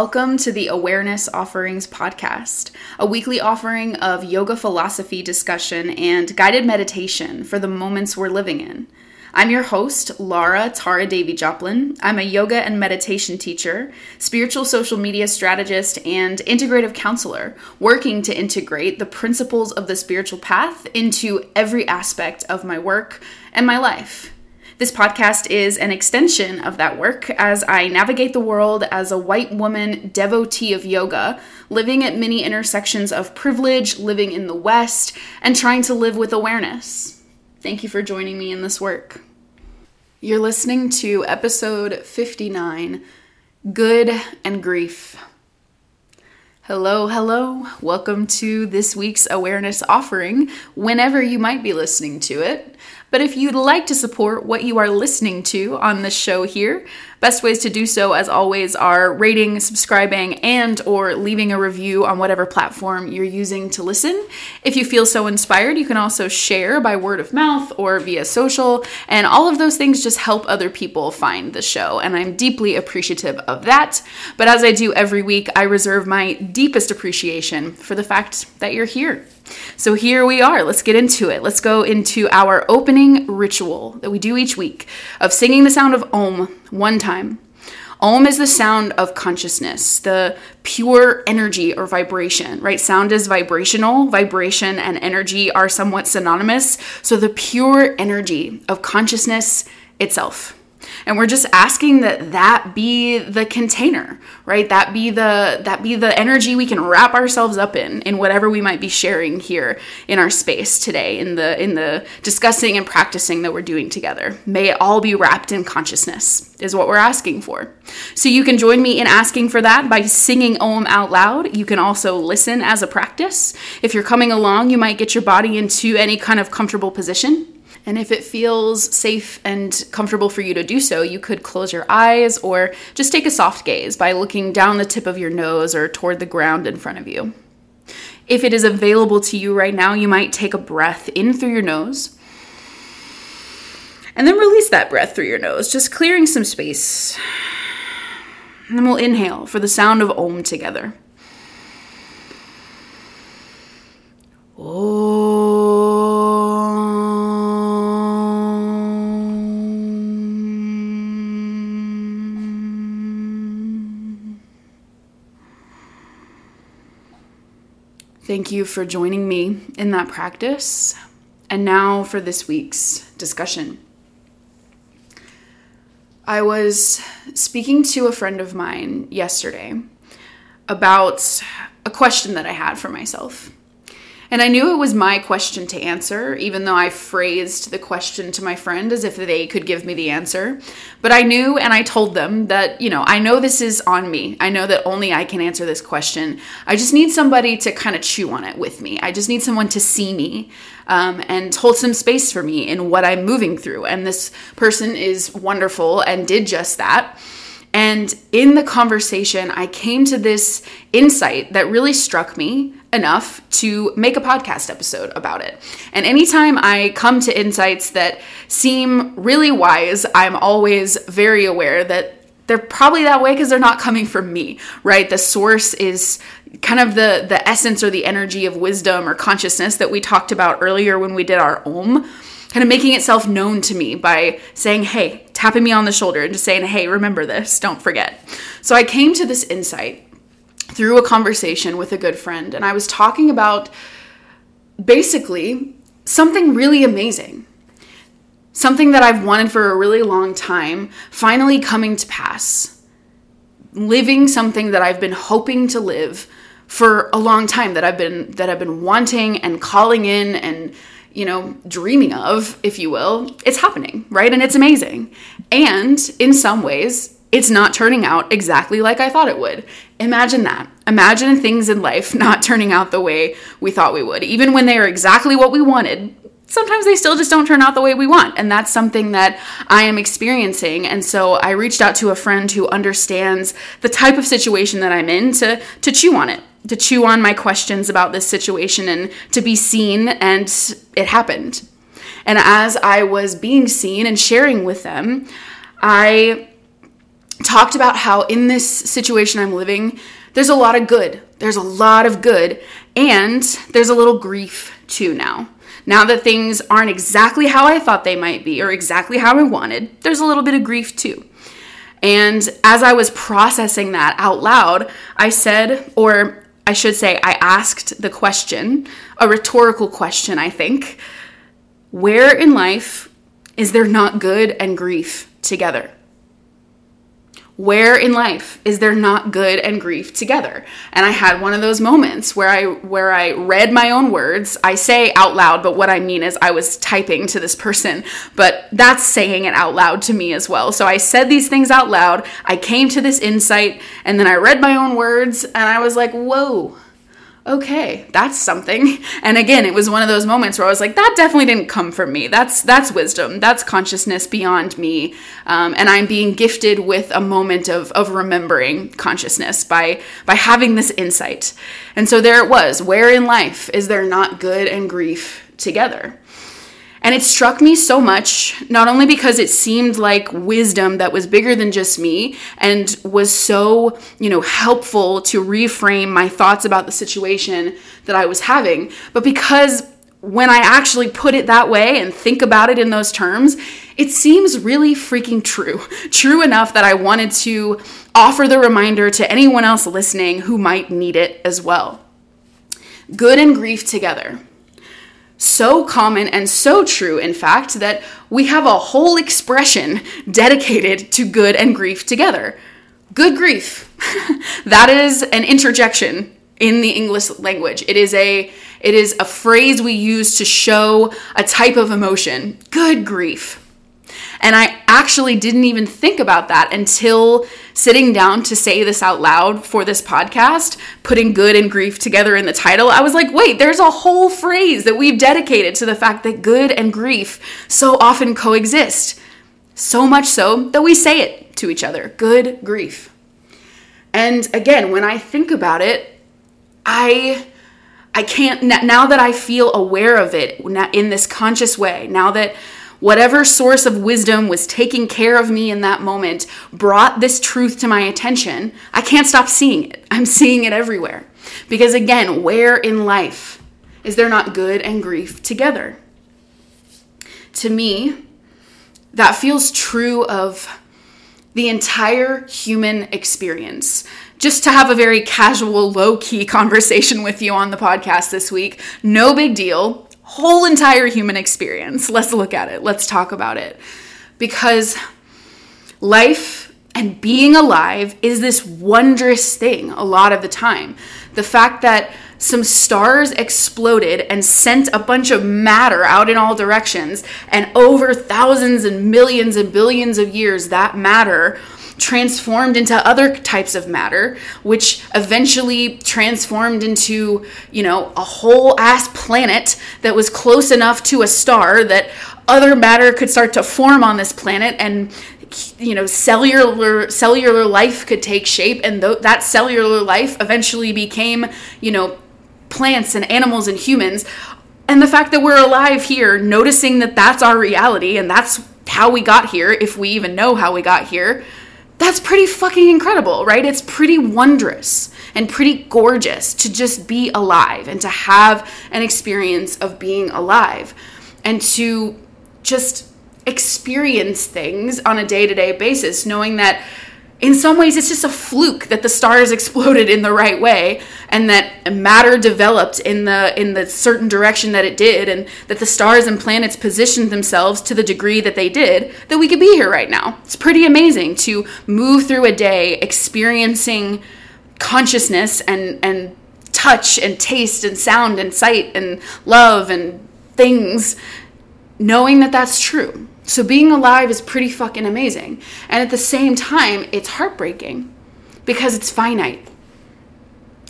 Welcome to the Awareness Offerings Podcast, a weekly offering of yoga philosophy discussion and guided meditation for the moments we're living in. I'm your host, Laura Tara Devi Joplin. I'm a yoga and meditation teacher, spiritual social media strategist, and integrative counselor, working to integrate the principles of the spiritual path into every aspect of my work and my life. This podcast is an extension of that work as I navigate the world as a white woman devotee of yoga, living at many intersections of privilege, living in the West, and trying to live with awareness. Thank you for joining me in this work. You're listening to episode 59 Good and Grief. Hello, hello. Welcome to this week's awareness offering, whenever you might be listening to it. But if you'd like to support what you are listening to on the show here, best ways to do so as always are rating, subscribing, and or leaving a review on whatever platform you're using to listen. If you feel so inspired, you can also share by word of mouth or via social, and all of those things just help other people find the show, and I'm deeply appreciative of that. But as I do every week, I reserve my deepest appreciation for the fact that you're here. So here we are. Let's get into it. Let's go into our opening ritual that we do each week of singing the sound of Om one time. Om is the sound of consciousness, the pure energy or vibration, right? Sound is vibrational. Vibration and energy are somewhat synonymous. So the pure energy of consciousness itself. And we're just asking that that be the container, right? That be the that be the energy we can wrap ourselves up in in whatever we might be sharing here in our space today in the in the discussing and practicing that we're doing together. May it all be wrapped in consciousness is what we're asking for. So you can join me in asking for that by singing Om out loud. You can also listen as a practice. If you're coming along, you might get your body into any kind of comfortable position. And if it feels safe and comfortable for you to do so, you could close your eyes or just take a soft gaze by looking down the tip of your nose or toward the ground in front of you. If it is available to you right now, you might take a breath in through your nose and then release that breath through your nose, just clearing some space. And then we'll inhale for the sound of Om together. Thank you for joining me in that practice. And now for this week's discussion. I was speaking to a friend of mine yesterday about a question that I had for myself. And I knew it was my question to answer, even though I phrased the question to my friend as if they could give me the answer. But I knew and I told them that, you know, I know this is on me. I know that only I can answer this question. I just need somebody to kind of chew on it with me. I just need someone to see me um, and hold some space for me in what I'm moving through. And this person is wonderful and did just that. And in the conversation, I came to this insight that really struck me enough to make a podcast episode about it. And anytime I come to insights that seem really wise, I'm always very aware that they're probably that way because they're not coming from me, right? The source is kind of the the essence or the energy of wisdom or consciousness that we talked about earlier when we did our om kind of making itself known to me by saying, hey, tapping me on the shoulder and just saying, hey, remember this, don't forget. So I came to this insight through a conversation with a good friend, and I was talking about basically something really amazing. Something that I've wanted for a really long time, finally coming to pass. Living something that I've been hoping to live for a long time that I've been that I've been wanting and calling in and you know, dreaming of, if you will, it's happening, right? And it's amazing. And in some ways, it's not turning out exactly like I thought it would. Imagine that. Imagine things in life not turning out the way we thought we would. Even when they are exactly what we wanted, sometimes they still just don't turn out the way we want. And that's something that I am experiencing. And so I reached out to a friend who understands the type of situation that I'm in to, to chew on it to chew on my questions about this situation and to be seen, and it happened. And as I was being seen and sharing with them, I talked about how in this situation I'm living, there's a lot of good. There's a lot of good. And there's a little grief too now. Now that things aren't exactly how I thought they might be or exactly how I wanted, there's a little bit of grief too. And as I was processing that out loud, I said, or I should say, I asked the question, a rhetorical question, I think, where in life is there not good and grief together? Where in life is there not good and grief together? And i had one of those moments where i where i read my own words. I say out loud but what i mean is i was typing to this person but that's saying it out loud to me as well. So i said these things out loud. I came to this insight and then i read my own words and i was like whoa okay, that's something. And again, it was one of those moments where I was like, that definitely didn't come from me. That's that's wisdom. That's consciousness beyond me. Um, and I'm being gifted with a moment of of remembering consciousness by by having this insight. And so there it was. Where in life is there not good and grief together? And it struck me so much, not only because it seemed like wisdom that was bigger than just me and was so, you know, helpful to reframe my thoughts about the situation that I was having, but because when I actually put it that way and think about it in those terms, it seems really freaking true. True enough that I wanted to offer the reminder to anyone else listening who might need it as well. Good and grief together so common and so true, in fact, that we have a whole expression dedicated to good and grief together. Good grief. that is an interjection in the English language. It is a it is a phrase we use to show a type of emotion. Good grief. And I actually didn't even think about that until sitting down to say this out loud for this podcast, putting good and grief together in the title. I was like, wait, there's a whole phrase that we've dedicated to the fact that good and grief so often coexist. So much so that we say it to each other good grief. And again, when I think about it, I I can't now that I feel aware of it in this conscious way, now that whatever source of wisdom was taking care of me in that moment brought this truth to my attention, I can't stop seeing it. I'm seeing it everywhere. Because again, where in life is there not good and grief together? To me, that feels true of the entire human experience. Just to have a very casual, low key conversation with you on the podcast this week, no big deal whole entire human experience. Let's look at it. Let's talk about it. Because life and being alive is this wondrous thing a lot of the time. The fact that some stars exploded and sent a bunch of matter out in all directions, and over thousands and millions and billions of years, that matter transformed into other types of matter, which eventually transformed into, you know, a whole ass planet that was close enough to a star that other matter could start to form on this planet and you know cellular cellular life could take shape. And th- that cellular life eventually became you know plants and animals and humans. And the fact that we're alive here noticing that that's our reality and that's how we got here if we even know how we got here that's pretty fucking incredible, right? It's pretty wondrous and pretty gorgeous to just be alive and to have an experience of being alive and to just experience things on a day to day basis, knowing that in some ways it's just a fluke that the stars exploded in the right way and that matter developed in the in the certain direction that it did and that the stars and planets positioned themselves to the degree that they did that we could be here right now. It's pretty amazing to move through a day experiencing consciousness and and touch and taste and sound and sight and love and things knowing that that's true so being alive is pretty fucking amazing. And at the same time, it's heartbreaking because it's finite.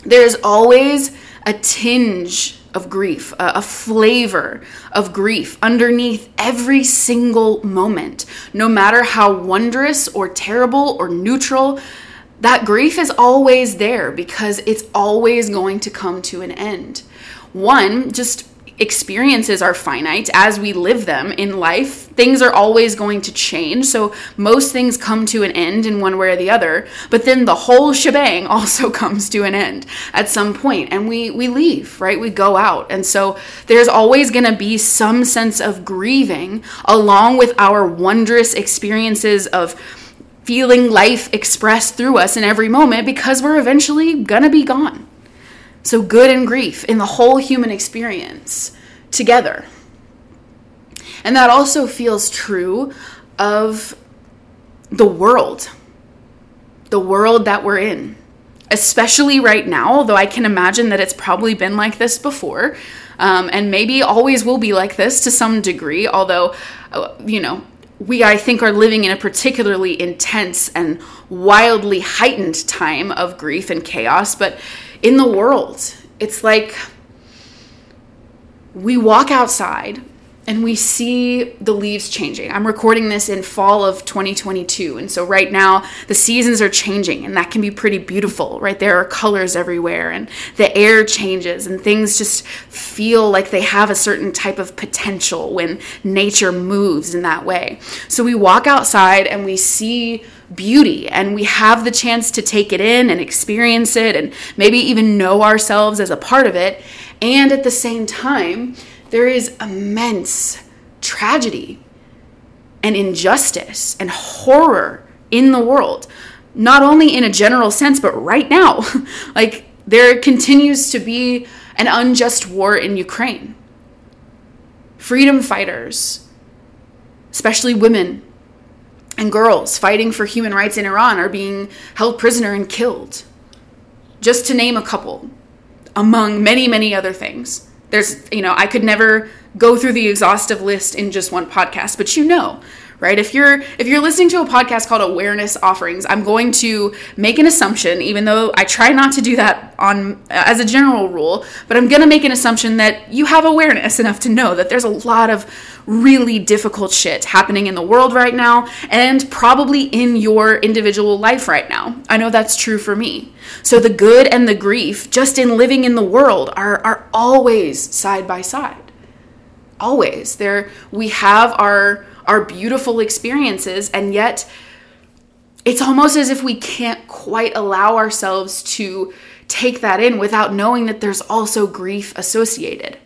There's always a tinge of grief, a, a, flavor of grief underneath every single moment. No matter how wondrous or terrible or neutral, that grief is always there because it's always going to come to an end. One, just experiences are finite as we live them in life. Things are always going to change. So most things come to an end in one way or the other. But then the whole shebang also comes to an end at some point and we, we leave, right? We go out. And so there's always going to be some sense of grieving along with our wondrous experiences of feeling life expressed through us in every moment because we're eventually going to be gone. So, good and grief in the whole human experience together. And that also feels true of the world, the world that we're in, especially right now, although I can imagine that it's probably been like this before. Um, and maybe always will be like this to some degree, although, uh, you know, we, I think, are living in a particularly intense and wildly heightened time of grief and chaos. But in the world. It's like we walk outside and we see the leaves changing. I'm recording this in fall of 2022. And so right now the seasons are changing and that can be pretty beautiful, right? There are colors everywhere and the air changes and things just feel like they have a certain type of potential when nature moves in that way. So we walk outside and we see beauty and we have the chance to take it in and experience it and maybe even know ourselves as a part of it. And at the same time, there is immense tragedy and injustice and horror in the world, not only in a general sense, but right now. like, there continues to be an unjust war in Ukraine. Freedom fighters, especially women, and girls fighting for human rights in Iran are being held prisoner and killed. Just to name a couple, among many, many other things. There's, you know, I could never go through the exhaustive list in just one podcast, but you know, right if you're if you're listening to a podcast called awareness offerings i'm going to make an assumption even though i try not to do that on as a general rule but i'm going to make an assumption that you have awareness enough to know that there's a lot of really difficult shit happening in the world right now and probably in your individual life right now. I know that's true for me. So the good and the grief just in living in the world are are always side by side. Always. There we have our our beautiful experiences, and yet it's almost as if we can't quite allow ourselves to take that in without knowing that there's also grief associated.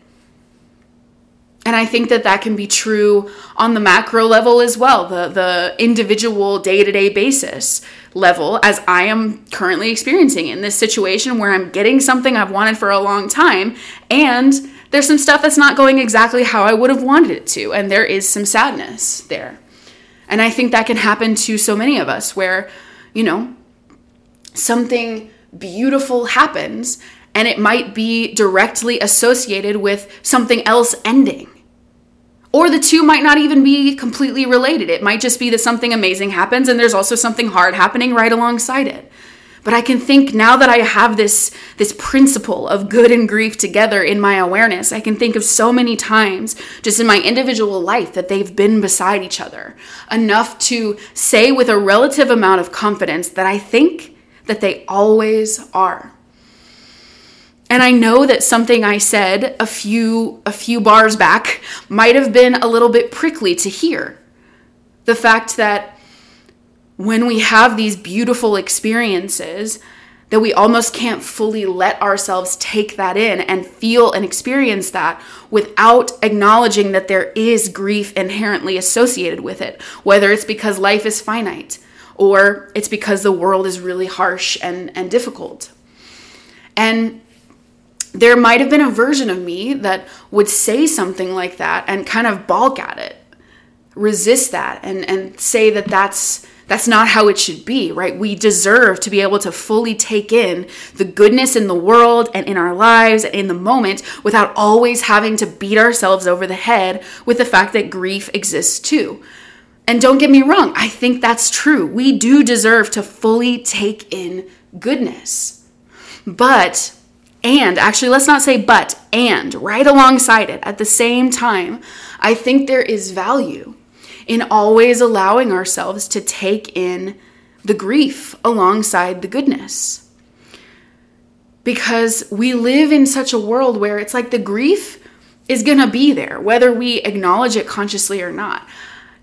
And I think that that can be true on the macro level as well, the, the individual day to day basis level, as I am currently experiencing in this situation where I'm getting something I've wanted for a long time and there's some stuff that's not going exactly how I would have wanted it to, and there is some sadness there. And I think that can happen to so many of us where, you know, something beautiful happens and it might be directly associated with something else ending. Or the two might not even be completely related. It might just be that something amazing happens and there's also something hard happening right alongside it. But I can think now that I have this this principle of good and grief together in my awareness, I can think of so many times just in my individual life that they've been beside each other enough to say with a relative amount of confidence that I think that they always are. And I know that something I said a few a few bars back might have been a little bit prickly to hear. The fact that when we have these beautiful experiences that we almost can't fully let ourselves take that in and feel and experience that without acknowledging that there is grief inherently associated with it, whether it's because life is finite or it's because the world is really harsh and, and difficult. And there might have been a version of me that would say something like that and kind of balk at it, resist that, and, and say that that's that's not how it should be, right? We deserve to be able to fully take in the goodness in the world and in our lives and in the moment without always having to beat ourselves over the head with the fact that grief exists too. And don't get me wrong, I think that's true. We do deserve to fully take in goodness. But, and actually, let's not say but, and right alongside it at the same time, I think there is value in always allowing ourselves to take in the grief alongside the goodness. Because we live in such a world where it's like the grief is going to be there, whether we acknowledge it consciously or not.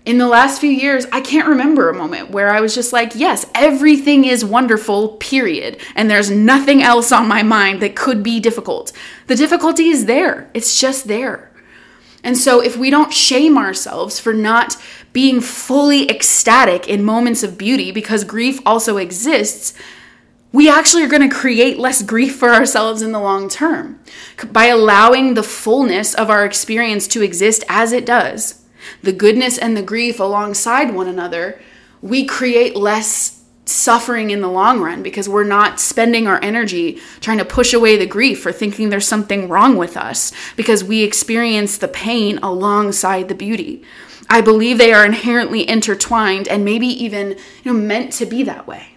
In the last few years, I can't remember a moment where I was just like, yes, everything is wonderful, period. And there's nothing else on my mind that could be difficult. The difficulty is there, it's just there. And so, if we don't shame ourselves for not being fully ecstatic in moments of beauty, because grief also exists, we actually are going to create less grief for ourselves in the long term by allowing the fullness of our experience to exist as it does, the goodness and the grief alongside one another. We create less suffering in the long run because we're not spending our energy trying to push away the grief or thinking there's something wrong with us because we experience the pain alongside the beauty. I believe they are inherently intertwined and maybe even you know meant to be that way.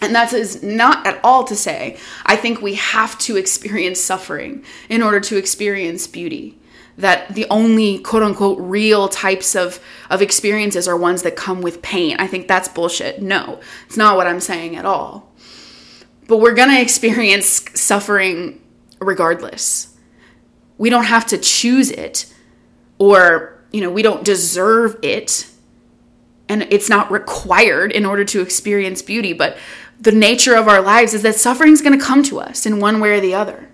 And that is not at all to say, I think we have to experience suffering in order to experience beauty. That the only quote unquote real types of, of experiences are ones that come with pain. I think that's bullshit. No, it's not what I'm saying at all. But we're gonna experience suffering regardless. We don't have to choose it or, you know, we don't deserve it and it's not required in order to experience beauty, but the nature of our lives is that suffering is going to come to us in one way or the other.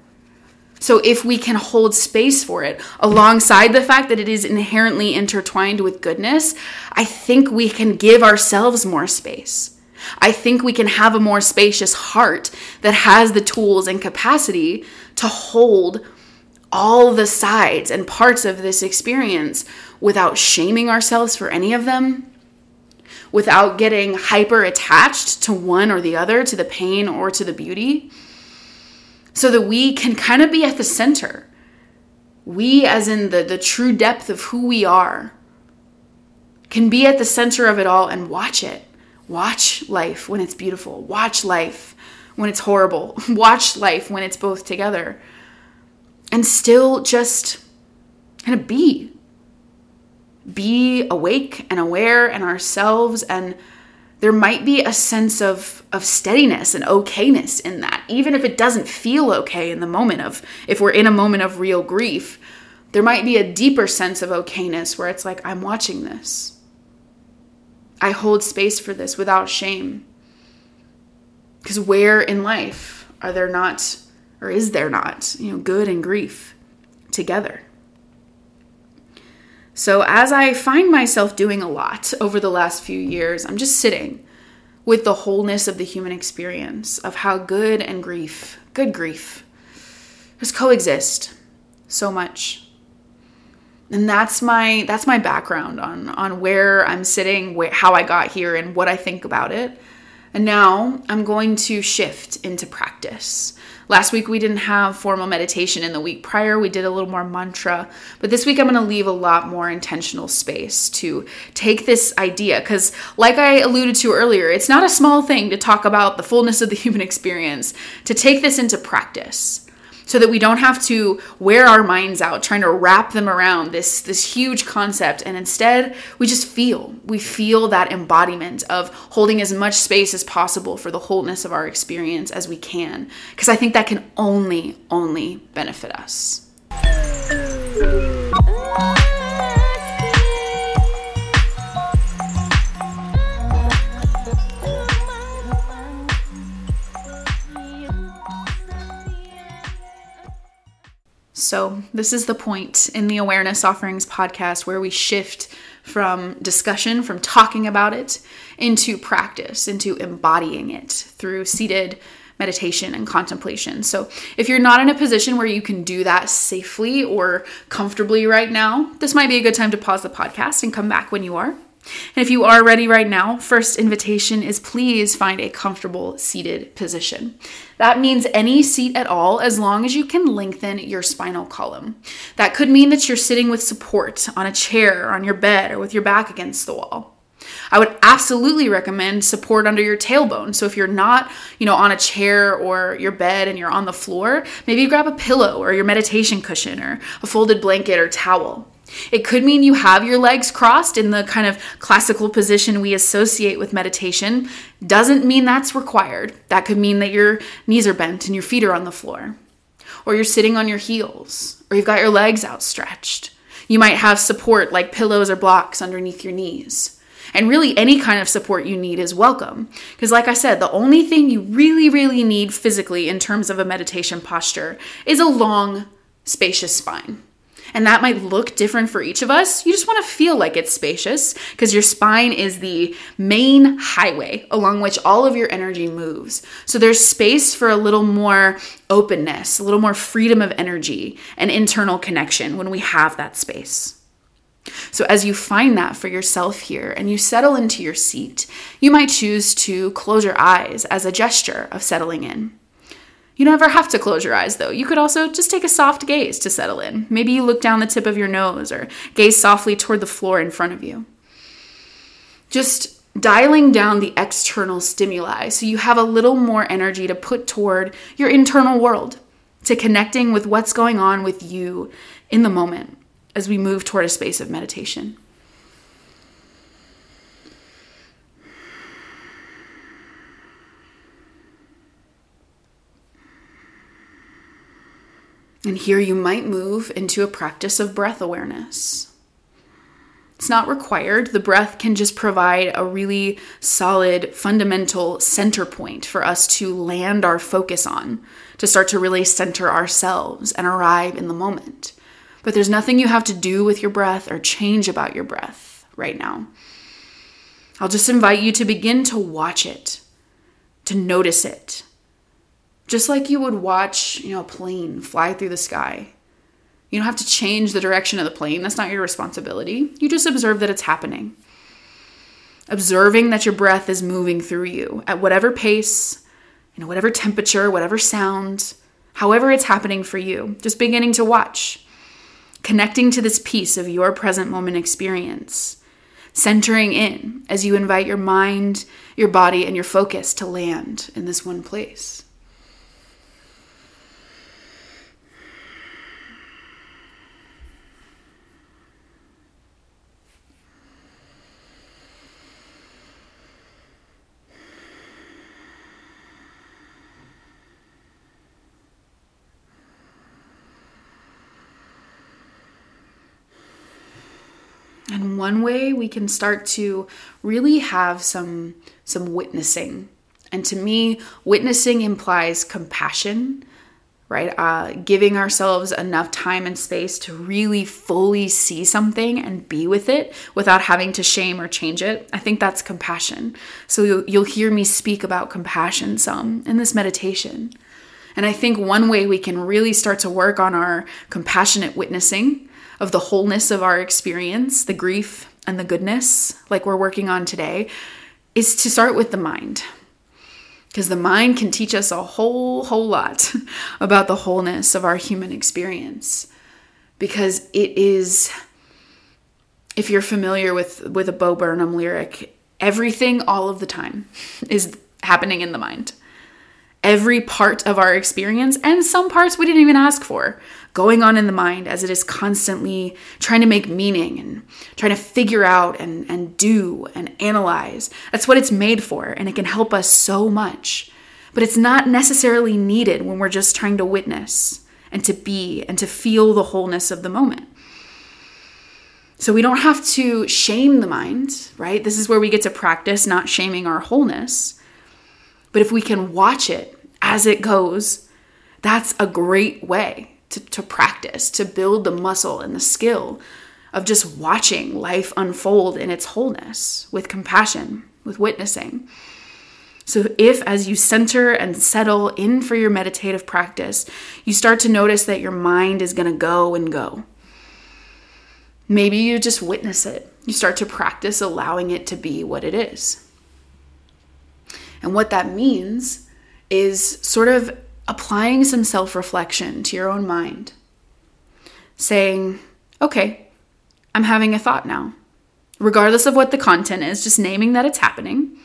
So, if we can hold space for it alongside the fact that it is inherently intertwined with goodness, I think we can give ourselves more space. I think we can have a more spacious heart that has the tools and capacity to hold all the sides and parts of this experience without shaming ourselves for any of them without getting hyper attached to one or the other, to the pain or to the beauty, so that we can kind of be at the center. We, as in the, the true depth of who we are, can be at the center of it all and watch it. Watch life when it's beautiful. Watch life when it's horrible. Watch life when it's both together. And still just kind of be be awake and aware and ourselves and there might be a sense of of steadiness and okayness in that. Even if it doesn't feel okay in the moment of if we're in a moment of real grief there might be a deeper sense of okayness where it's like i'm watching this. I hold space for this without shame. Because where in life are there not or is there not you know good and grief together so, as I find myself doing a lot over the last few years, I'm just sitting with the wholeness of the human experience of how good and grief, good grief, just coexist so much. And that's my that's my background on on where I'm sitting, where, how I got here and what I think about it. And now I'm going to shift into practice. Last week we didn't have formal meditation. In the week prior, we did a little more mantra. But this week I'm going to leave a lot more intentional space to take this idea. Because, like I alluded to earlier, it's not a small thing to talk about the fullness of the human experience, to take this into practice so that we don't have to wear our minds out trying to wrap them around this this huge concept. And instead we just feel. We feel that embodiment of holding as much space as possible for the wholeness of our experience as we can because i think that can only only benefit us So, this is the point in the Awareness Offerings podcast where we shift from discussion, from talking about it, into practice, into embodying it through seated meditation and contemplation. So, if you're not in a position where you can do that safely or comfortably right now, this might be a good time to pause the podcast and come back when you are. And if you are ready right now, first invitation is please find a comfortable seated position. That means any seat at all, as long as you can lengthen your spinal column. That could mean that you're sitting with support on a chair, on your bed, or with your back against the wall. I would absolutely recommend support under your tailbone. So if you're not, you know, on a chair or your bed and you're on the floor, maybe grab a pillow or your meditation cushion or a folded blanket or towel. It could mean you have your legs crossed in the kind of classical position we associate with meditation. Doesn't mean that's required. That could mean that your knees are bent and your feet are on the floor. or you're sitting on your heels, or you've got your legs outstretched. You might have support like pillows or blocks underneath your knees. And really, any kind of support you need is welcome. Because, like I said, the only thing you really, really need physically in terms of a meditation posture is a long, spacious spine. And that might look different for each of us. You just want to feel like it's spacious because your spine is the main highway along which all of your energy moves. So there's space for a little more openness, a little more freedom of energy and internal connection when we have that space. So, as you find that for yourself here and you settle into your seat, you might choose to close your eyes as a gesture of settling in. You never have to close your eyes though. You could also just take a soft gaze to settle in. Maybe you look down the tip of your nose or gaze softly toward the floor in front of you. Just dialing down the external stimuli so you have a little more energy to put toward your internal world, to connecting with what's going on with you in the moment as we move toward a space of meditation. And here you might move into a practice of breath awareness. It's not required. The breath can just provide a really solid, fundamental center point for us to land our focus on, to start to really center ourselves and arrive in the moment. But there's nothing you have to do with your breath or change about your breath right now. I'll just invite you to begin to watch it, to notice it. Just like you would watch, you know, a plane fly through the sky. You don't have to change the direction of the plane. That's not your responsibility. You just observe that it's happening. Observing that your breath is moving through you at whatever pace, you know, whatever temperature, whatever sound, however it's happening for you. Just beginning to watch connecting to this piece of your present moment experience, centering in as you invite your mind, your body, and your focus to land in this one place. And one way we can start to really have some some witnessing. And to me, witnessing implies compassion, right? Uh, giving ourselves enough time and space to really fully see something and be with it without having to shame or change it. I think that's compassion. So you'll, you'll hear me speak about compassion some in this meditation. And I think one way we can really start to work on our compassionate witnessing of the wholeness of our experience, the grief and the goodness, like we're working on today, is to start with the mind. Because the mind can teach us a whole, whole lot about the wholeness of our human experience. Because it is, if you're familiar with, with a Bo Burnham lyric, everything all of the time is happening in the mind every part of our experience and some parts we didn't even ask for going on in the mind as it is constantly trying to make meaning and trying to figure out and, and do and analyze. That's what it's made for, and it can help us so much. But it's not necessarily needed when we're just trying to witness and to be and to feel the wholeness of the moment. So we don't have to shame the mind, right? This is where we get to practice not shaming our wholeness. But if we can watch it as it goes, that's a great way to, to practice, to build the muscle and the skill of just watching life unfold in its wholeness with compassion, with witnessing. So, if as you center and settle in for your meditative practice, you start to notice that your mind is going to go and go, maybe you just witness it. You start to practice allowing it to be what it is. And what that means is sort of applying some self reflection to your own mind, saying, okay, I'm having a thought now, regardless of what the content is, just naming that it's happening,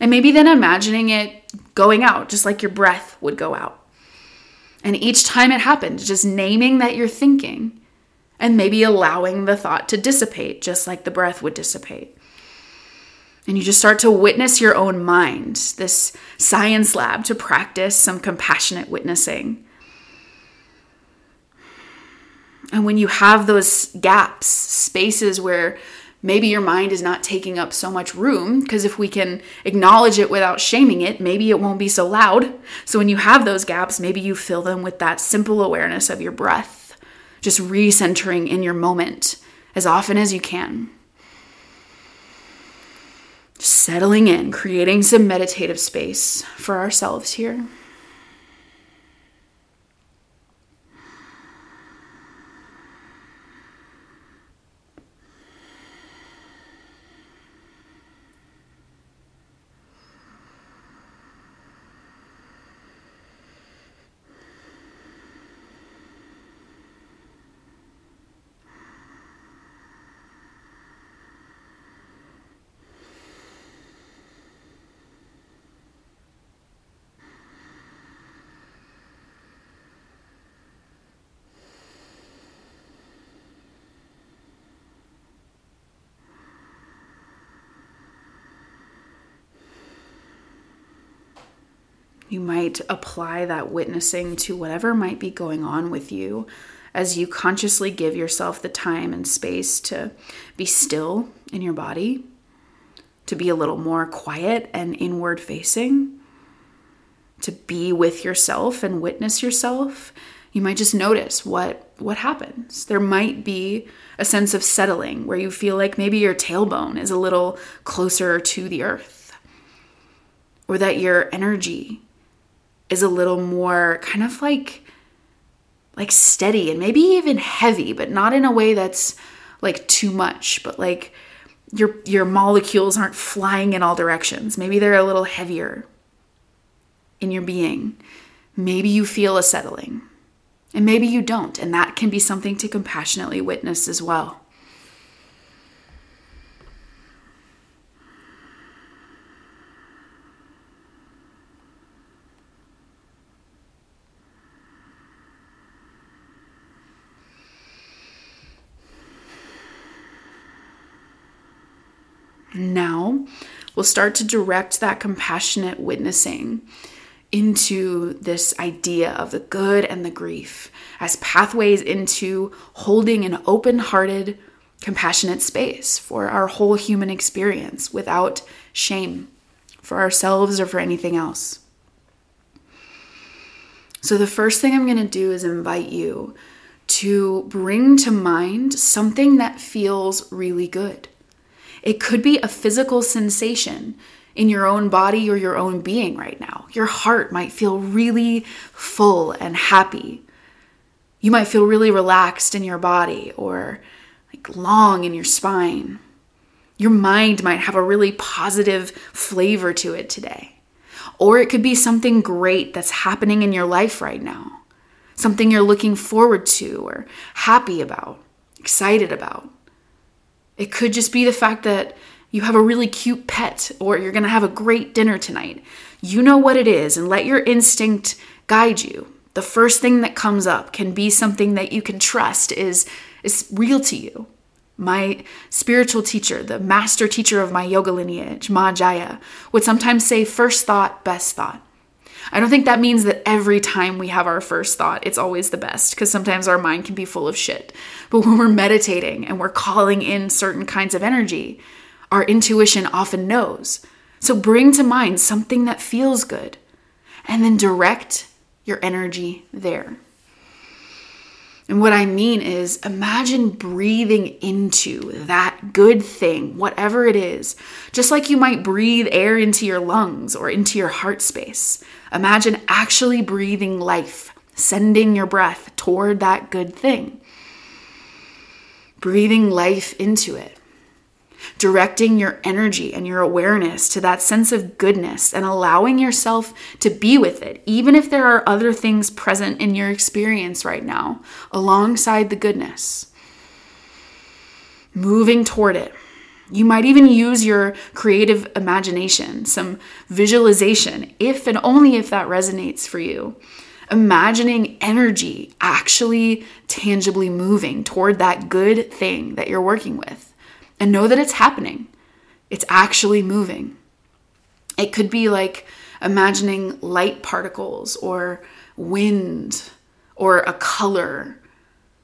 and maybe then imagining it going out, just like your breath would go out. And each time it happens, just naming that you're thinking, and maybe allowing the thought to dissipate, just like the breath would dissipate. And you just start to witness your own mind, this science lab to practice some compassionate witnessing. And when you have those gaps, spaces where maybe your mind is not taking up so much room, because if we can acknowledge it without shaming it, maybe it won't be so loud. So when you have those gaps, maybe you fill them with that simple awareness of your breath, just recentering in your moment as often as you can. Settling in, creating some meditative space for ourselves here. You might apply that witnessing to whatever might be going on with you as you consciously give yourself the time and space to be still in your body, to be a little more quiet and inward facing, to be with yourself and witness yourself. You might just notice what what happens. There might be a sense of settling where you feel like maybe your tailbone is a little closer to the earth or that your energy is a little more kind of like like steady and maybe even heavy, but not in a way that's like too much, but like your your molecules aren't flying in all directions. Maybe they're a little heavier in your being. Maybe you feel a settling. And maybe you don't, and that can be something to compassionately witness as well. Now, we'll start to direct that compassionate witnessing into this idea of the good and the grief as pathways into holding an open hearted, compassionate space for our whole human experience without shame for ourselves or for anything else. So, the first thing I'm going to do is invite you to bring to mind something that feels really good. It could be a physical sensation in your own body or your own being right now. Your heart might feel really full and happy. You might feel really relaxed in your body or like long in your spine. Your mind might have a really positive flavor to it today. Or it could be something great that's happening in your life right now, something you're looking forward to or happy about, excited about. It could just be the fact that you have a really cute pet or you're going to have a great dinner tonight. You know what it is and let your instinct guide you. The first thing that comes up can be something that you can trust is is real to you. My spiritual teacher, the master teacher of my yoga lineage, Ma Jaya, would sometimes say first thought, best thought. I don't think that means that every time we have our first thought, it's always the best, because sometimes our mind can be full of shit. But when we're meditating and we're calling in certain kinds of energy, our intuition often knows. So bring to mind something that feels good and then direct your energy there. And what I mean is, imagine breathing into that good thing, whatever it is, just like you might breathe air into your lungs or into your heart space. Imagine actually breathing life, sending your breath toward that good thing, breathing life into it directing your energy and your awareness to that sense of goodness and allowing yourself to be with it, even if there are other things present in your experience right now, alongside the goodness. Moving toward it. You might even use your creative imagination, some visualization, if and only if that resonates for you. Imagining energy actually tangibly moving toward that good thing that you're working with and know that it's happening. It's actually moving. It could be like imagining light particles or wind or a color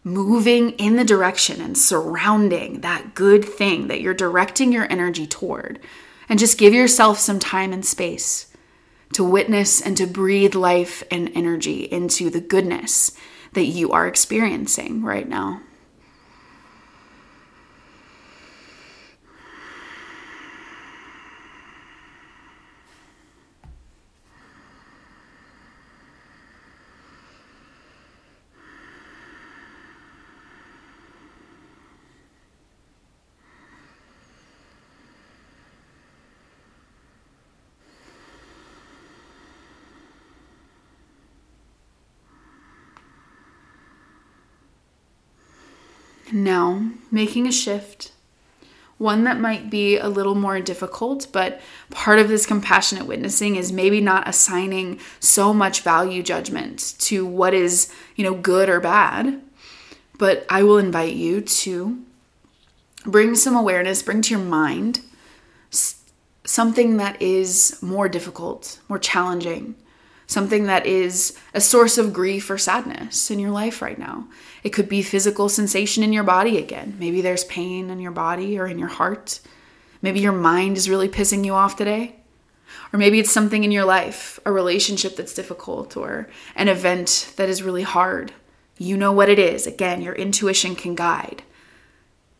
moving in the direction and surrounding that good thing that you're directing your energy toward. And just give yourself some time and space to witness and to breathe life and energy into the goodness that you are experiencing right now. Now, making a shift, one that might be a little more difficult, but part of this compassionate witnessing is maybe not assigning so much value judgment to what is, you know, good or bad. But I will invite you to bring some awareness, bring to your mind something that is more difficult, more challenging, something that is a source of grief or sadness in your life right now. It could be physical sensation in your body again. Maybe there's pain in your body or in your heart. Maybe your mind is really pissing you off today. Or maybe it's something in your life, a relationship that's difficult or an event that is really hard. You know what it is. Again, your intuition can guide.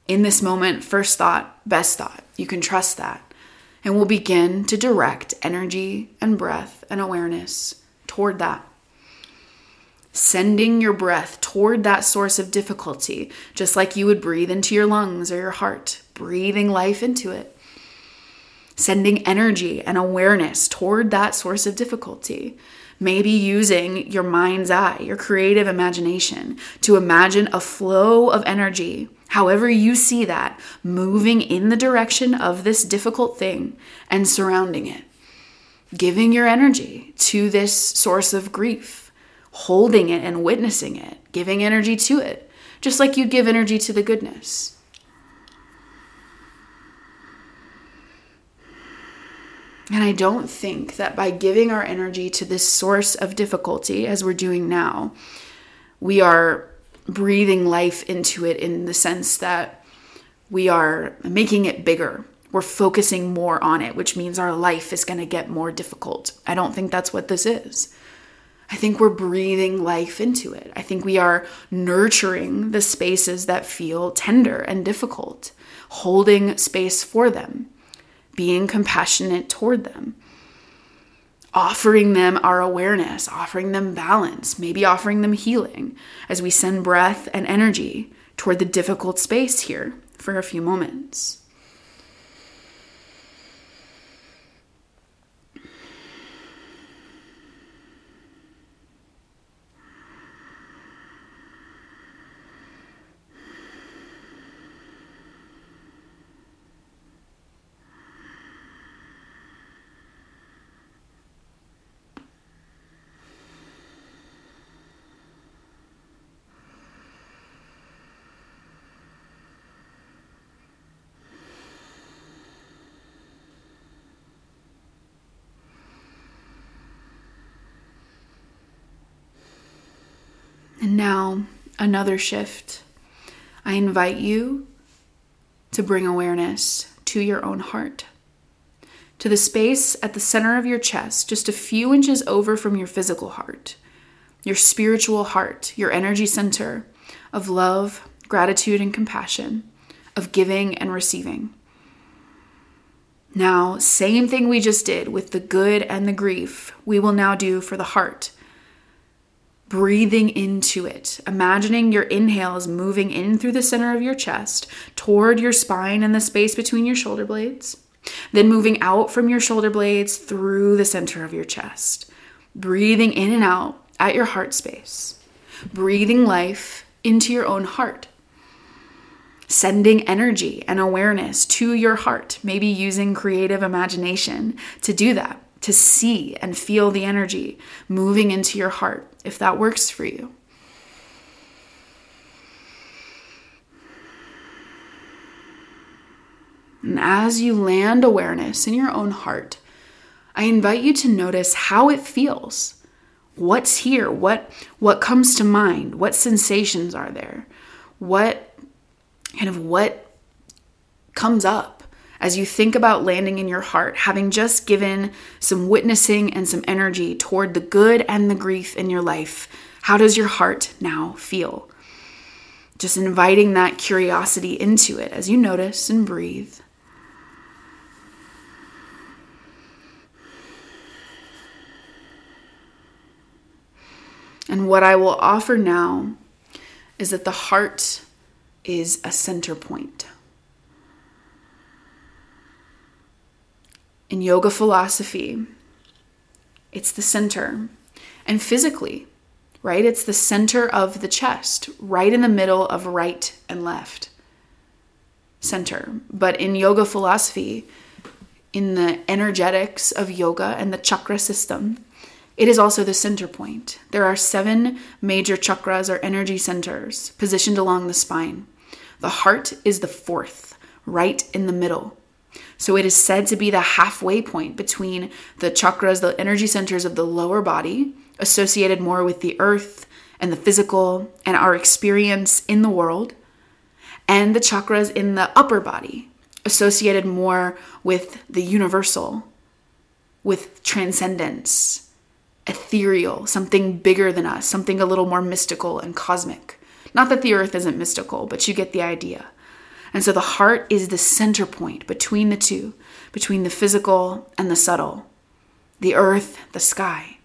In this moment, first thought, best thought. You can trust that and we'll begin to direct energy and breath and awareness toward that. Sending your breath toward that source of difficulty, just like you would breathe into your lungs or your heart, breathing life into it. Sending energy and awareness toward that source of difficulty. Maybe using your mind's eye, your creative imagination, to imagine a flow of energy however you see that, moving in the direction of this difficult thing and surrounding it. Giving your energy to this source of grief, holding it and witnessing it, giving energy to it, just like you'd give energy to the goodness. And I don't think that by giving our energy to this source of difficulty, as we're doing now, we are breathing life into it in the sense that we are making it bigger. We're focusing more on it, which means our life is going to get more difficult. I don't think that's what this is. I think we're breathing life into it. I think we are nurturing the spaces that feel tender and difficult, holding space for them, being compassionate toward them offering them our awareness, offering them balance, maybe offering them healing as we send breath and energy toward the difficult space here for a few moments. And now, another shift. I invite you to bring awareness to your own heart, to the space at the center of your chest, just a few inches over from your physical heart, your spiritual heart, your energy center of love, gratitude, and compassion, of giving and receiving. Now, same thing we just did with the good and the grief, we will now do for the heart breathing into it, imagining your inhales moving in through the center of your chest toward your spine and the space between your shoulder blades, then moving out from your shoulder blades through the center of your chest, breathing in and out at your heart space, breathing life into your own heart. Sending energy and awareness to your heart, maybe using creative imagination to do that to see and feel the energy moving into your heart if that works for you. And as you land awareness in your own heart, I invite you to notice how it feels what's here? What what comes to mind? What sensations are there? What kind of what comes up as you think about landing in your heart, having just given some witnessing and some energy toward the good and the grief in your life? How does your heart now feel? Just inviting that curiosity into it as you notice and breathe. And what I will offer now is that the heart is a center point. In yoga philosophy, it's the center. And physically, right? It's the center of the chest, right in the middle of right and left center. But in yoga philosophy, in the energetics of yoga and the chakra system, it is also the center point. There are seven major chakras or energy centers positioned along the spine. The heart is the fourth, right in the middle. So it is said to be the halfway point between the chakras, the energy centers of the lower body, associated more with the earth and the physical and our experience in the world, and the chakras in the upper body, associated more with the universal, with transcendence ethereal, something bigger than us, something a little more mystical and cosmic. Not that the earth isn't mystical, but you get the idea. And so the heart is the center point between the two, between the physical and the subtle, the earth, the sky.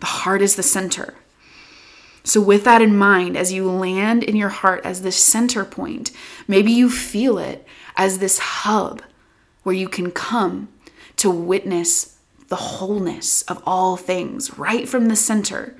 The heart is the center. So, with that in mind, as you land in your heart as this center point, maybe you feel it as this hub where you can come to witness the wholeness of all things right from the center,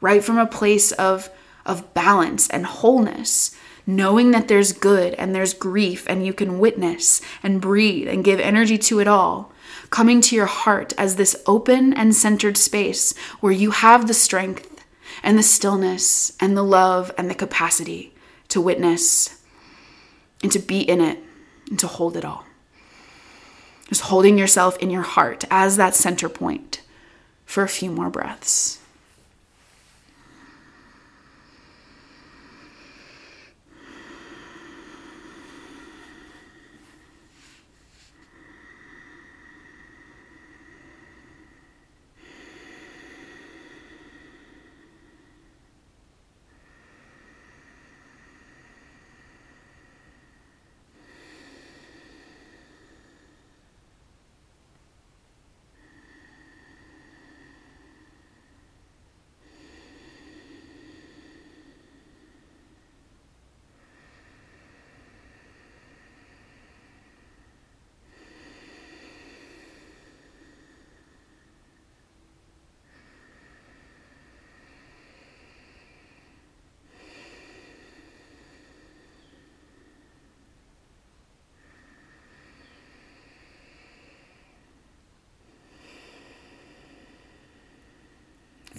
right from a place of, of balance and wholeness, knowing that there's good and there's grief and you can witness and breathe and give energy to it all. Coming to your heart as this open and centered space where you have the strength and the stillness and the love and the capacity to witness and to be in it and to hold it all. Just holding yourself in your heart as that center point for a few more breaths.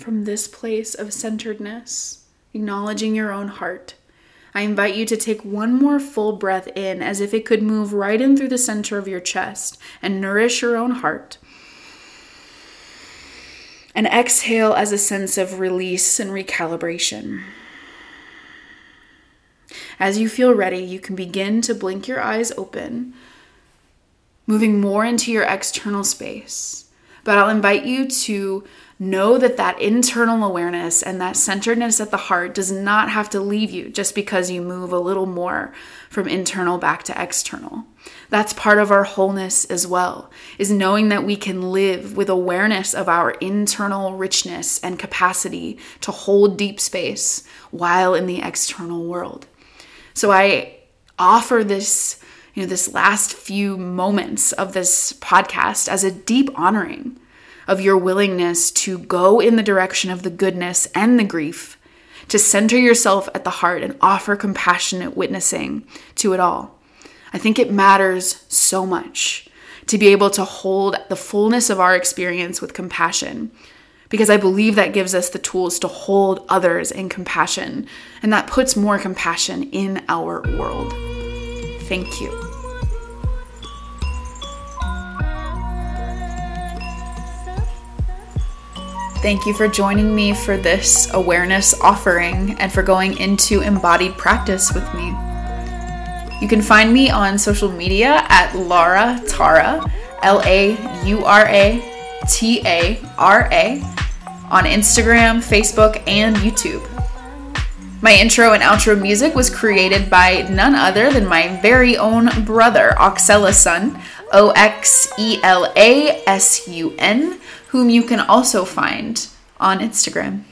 From this place of centeredness, acknowledging your own heart. I invite you to take one more full breath in as if it could move right in through the center of your chest and nourish your own heart. And exhale as a sense of release and recalibration. As you feel ready, you can begin to blink your eyes open, moving more into your external space. But I'll invite you to know that that internal awareness and that centeredness at the heart does not have to leave you just because you move a little more from internal back to external. That's part of our wholeness as well, is knowing that we can live with awareness of our internal richness and capacity to hold deep space while in the external world. So I offer this you know this last few moments of this podcast as a deep honoring of your willingness to go in the direction of the goodness and the grief, to center yourself at the heart and offer compassionate witnessing to it all. I think it matters so much to be able to hold the fullness of our experience with compassion because I believe that gives us the tools to hold others in compassion and that puts more compassion in our world. Thank you. Thank you for joining me for this awareness offering and for going into embodied practice with me. You can find me on social media at Laura Tara, L A U R A T A R A, on Instagram, Facebook, and YouTube. My intro and outro music was created by none other than my very own brother, Oxela Sun, O X E L A S U N, whom you can also find on Instagram.